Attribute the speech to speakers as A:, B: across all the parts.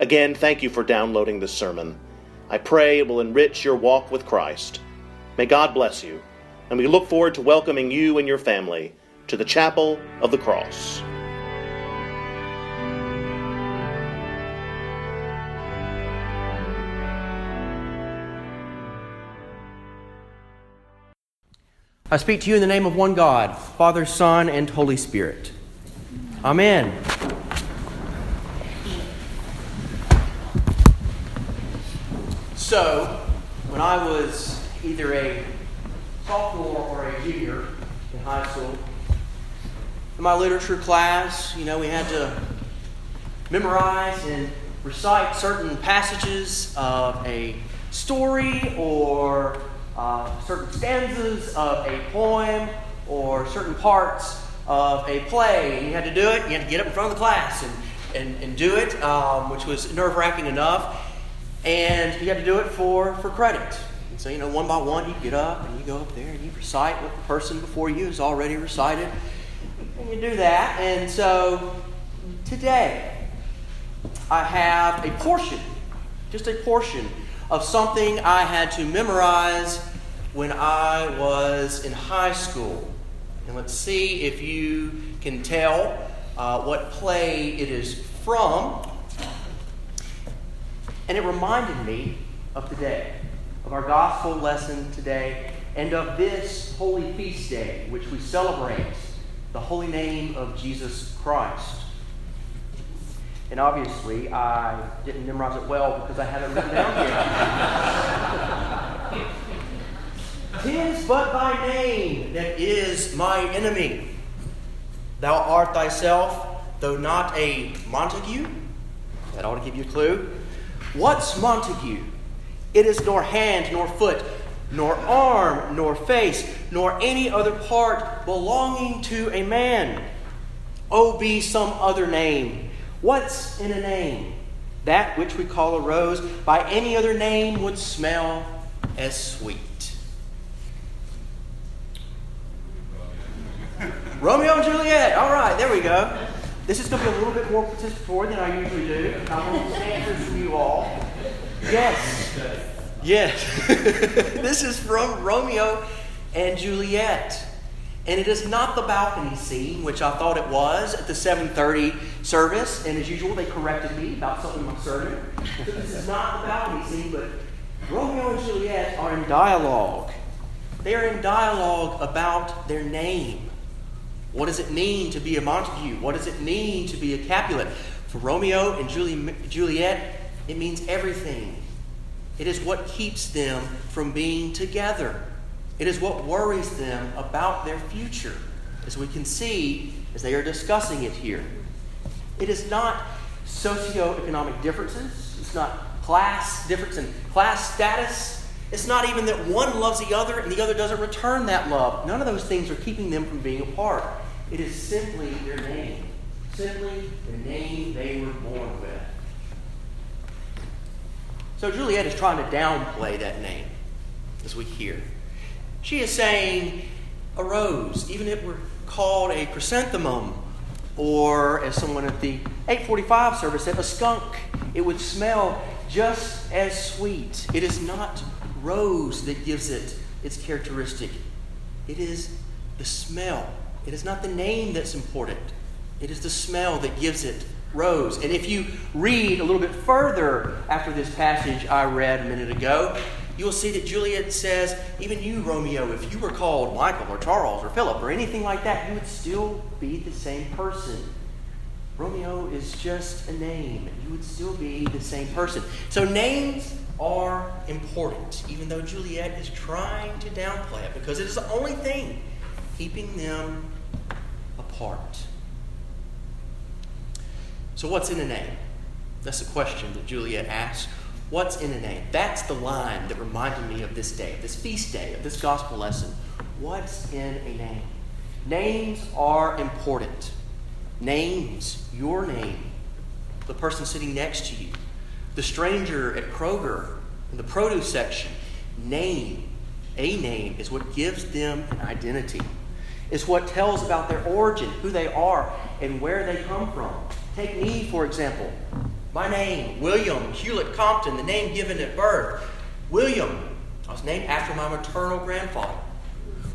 A: Again, thank you for downloading this sermon. I pray it will enrich your walk with Christ. May God bless you, and we look forward to welcoming you and your family to the Chapel of the Cross.
B: I speak to you in the name of one God, Father, Son, and Holy Spirit. Amen. So, when I was either a sophomore or a junior in high school, in my literature class, you know, we had to memorize and recite certain passages of a story or uh, certain stanzas of a poem or certain parts of a play. And you had to do it, you had to get up in front of the class and, and, and do it, um, which was nerve wracking enough. And you had to do it for, for credit. And so, you know, one by one, you get up and you go up there and you recite what the person before you has already recited. And you do that. And so today, I have a portion, just a portion of something I had to memorize when I was in high school. And let's see if you can tell uh, what play it is from. And it reminded me of today, of our gospel lesson today, and of this holy feast day, which we celebrate the holy name of Jesus Christ. And obviously, I didn't memorize it well because I haven't written down here. Tis but thy name that is my enemy. Thou art thyself, though not a Montague. That ought to give you a clue. What's Montague? It is nor hand nor foot, nor arm nor face, nor any other part belonging to a man. Oh, be some other name. What's in a name? That which we call a rose by any other name would smell as sweet. Romeo and Juliet. All right, there we go. This is going to be a little bit more participatory than I usually do. I want answers from you all. Yes. Yes. this is from Romeo and Juliet. And it is not the balcony scene, which I thought it was at the 7:30 service. And as usual, they corrected me about something in my sermon. So this is not the balcony scene, but Romeo and Juliet are in dialogue. They are in dialogue about their name. What does it mean to be a Montague? What does it mean to be a Capulet? For Romeo and Juliet, it means everything. It is what keeps them from being together. It is what worries them about their future, as we can see as they are discussing it here. It is not socioeconomic differences, it's not class difference in class status. It's not even that one loves the other and the other doesn't return that love. None of those things are keeping them from being apart. It is simply their name, simply the name they were born with. So Juliet is trying to downplay that name, as we hear. She is saying a rose, even if it were called a chrysanthemum, or as someone at the 845 service said, a skunk, it would smell just as sweet. It is not rose that gives it its characteristic, it is the smell it is not the name that's important, it is the smell that gives it rose. And if you read a little bit further after this passage I read a minute ago, you will see that Juliet says, even you, Romeo, if you were called Michael or Charles or Philip or anything like that, you would still be the same person. Romeo is just a name. You would still be the same person. So names are important, even though Juliet is trying to downplay it because it is the only thing keeping them apart. So, what's in a name? That's the question that Juliet asks. What's in a name? That's the line that reminded me of this day, of this feast day, of this gospel lesson. What's in a name? Names are important. Names, your name, the person sitting next to you, the stranger at Kroger in the produce section. Name, a name, is what gives them an identity. It's what tells about their origin, who they are, and where they come from. Take me, for example. My name, William Hewlett Compton, the name given at birth. William, I was named after my maternal grandfather.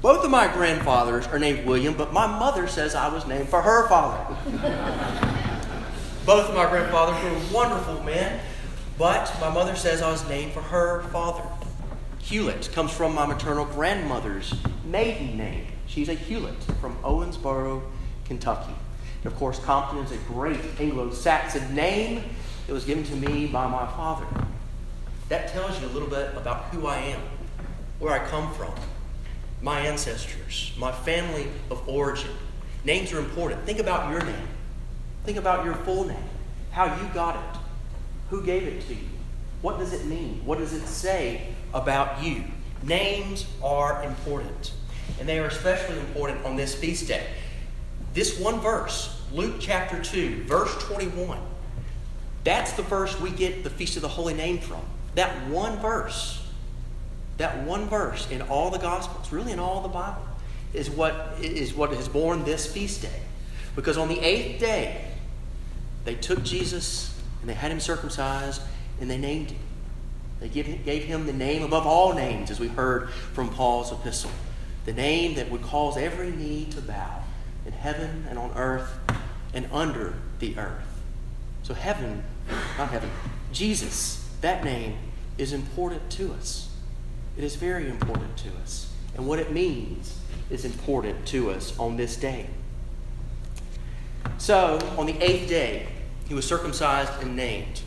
B: Both of my grandfathers are named William, but my mother says I was named for her father. Both of my grandfathers were wonderful men, but my mother says I was named for her father. Hewlett comes from my maternal grandmother's maiden name. She's a Hewlett from Owensboro, Kentucky. And of course, Compton is a great Anglo Saxon name that was given to me by my father. That tells you a little bit about who I am, where I come from, my ancestors, my family of origin. Names are important. Think about your name. Think about your full name, how you got it, who gave it to you, what does it mean, what does it say about you. Names are important, and they are especially important on this feast day. This one verse, Luke chapter 2, verse 21, that's the verse we get the Feast of the Holy Name from. That one verse, that one verse in all the Gospels, really in all the Bible, is what, is what has borne this feast day. Because on the eighth day, they took Jesus and they had him circumcised and they named him. They gave him the name above all names, as we heard from Paul's epistle. The name that would cause every knee to bow in heaven and on earth and under the earth. So, heaven, not heaven, Jesus, that name is important to us. It is very important to us. And what it means is important to us on this day. So, on the eighth day, he was circumcised and named.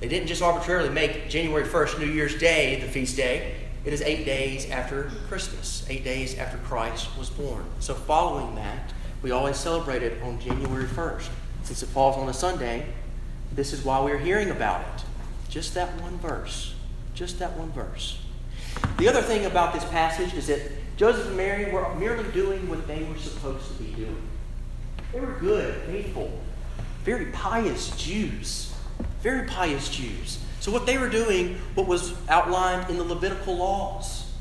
B: They didn't just arbitrarily make January 1st, New Year's Day, the feast day. It is eight days after Christmas, eight days after Christ was born. So, following that, we always celebrate it on January 1st. Since it falls on a Sunday, this is why we're hearing about it. Just that one verse. Just that one verse. The other thing about this passage is that Joseph and Mary were merely doing what they were supposed to be doing. They were good, faithful, very pious Jews. Very pious Jews. So, what they were doing, what was outlined in the Levitical laws,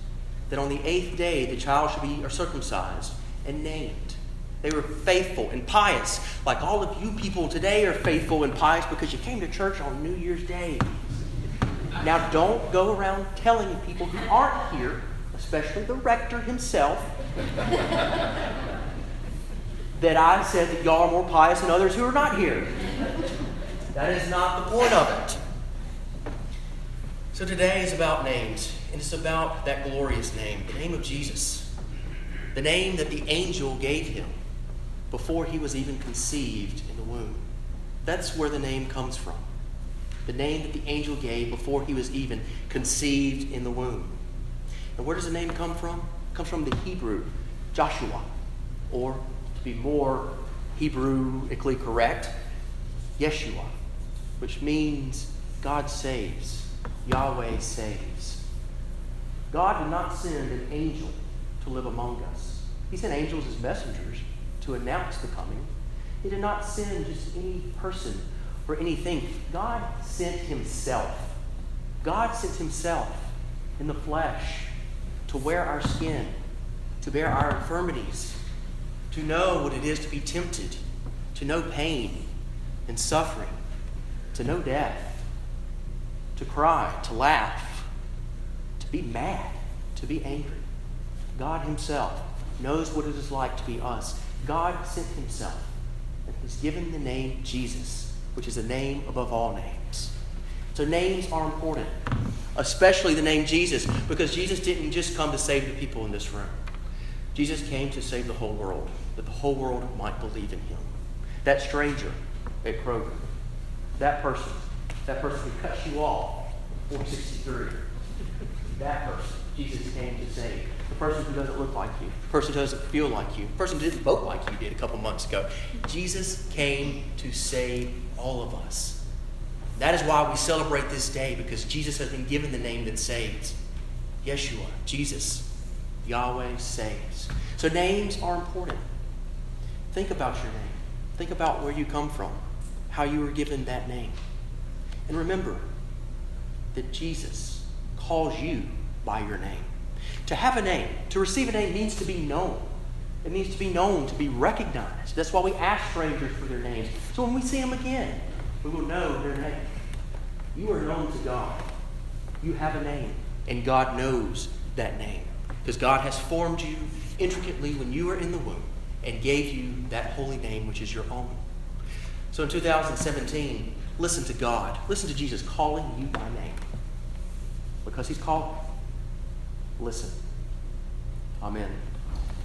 B: that on the eighth day the child should be circumcised and named. They were faithful and pious, like all of you people today are faithful and pious because you came to church on New Year's Day. Now, don't go around telling people who aren't here, especially the rector himself, that I said that y'all are more pious than others who are not here. That is not the point of it. So today is about names, and it's about that glorious name, the name of Jesus, the name that the angel gave him before he was even conceived in the womb. That's where the name comes from. The name that the angel gave before he was even conceived in the womb. And where does the name come from? It comes from the Hebrew Joshua, or be more Hebraically correct, Yeshua, which means God saves, Yahweh saves. God did not send an angel to live among us. He sent angels as messengers to announce the coming. He did not send just any person or anything. God sent himself. God sent himself in the flesh to wear our skin, to bear our infirmities, to know what it is to be tempted, to know pain and suffering, to know death, to cry, to laugh, to be mad, to be angry. God Himself knows what it is like to be us. God sent Himself and He's given the name Jesus, which is a name above all names. So names are important, especially the name Jesus, because Jesus didn't just come to save the people in this room. Jesus came to save the whole world, that the whole world might believe in him. That stranger at Kroger, that person, that person who cuts you off, 463, that person, Jesus came to save. The person who doesn't look like you, the person who doesn't feel like you, the person who didn't vote like you did a couple months ago. Jesus came to save all of us. That is why we celebrate this day, because Jesus has been given the name that saves. Yeshua, Jesus, Yahweh saves. So names are important. Think about your name. Think about where you come from, how you were given that name. And remember that Jesus calls you by your name. To have a name, to receive a name, means to be known. It means to be known, to be recognized. That's why we ask strangers for their names. So when we see them again, we will know their name. You are known to God. You have a name, and God knows that name. Because God has formed you intricately when you were in the womb and gave you that holy name, which is your own. So in 2017, listen to God. Listen to Jesus calling you by name. Because he's calling. Listen. Amen.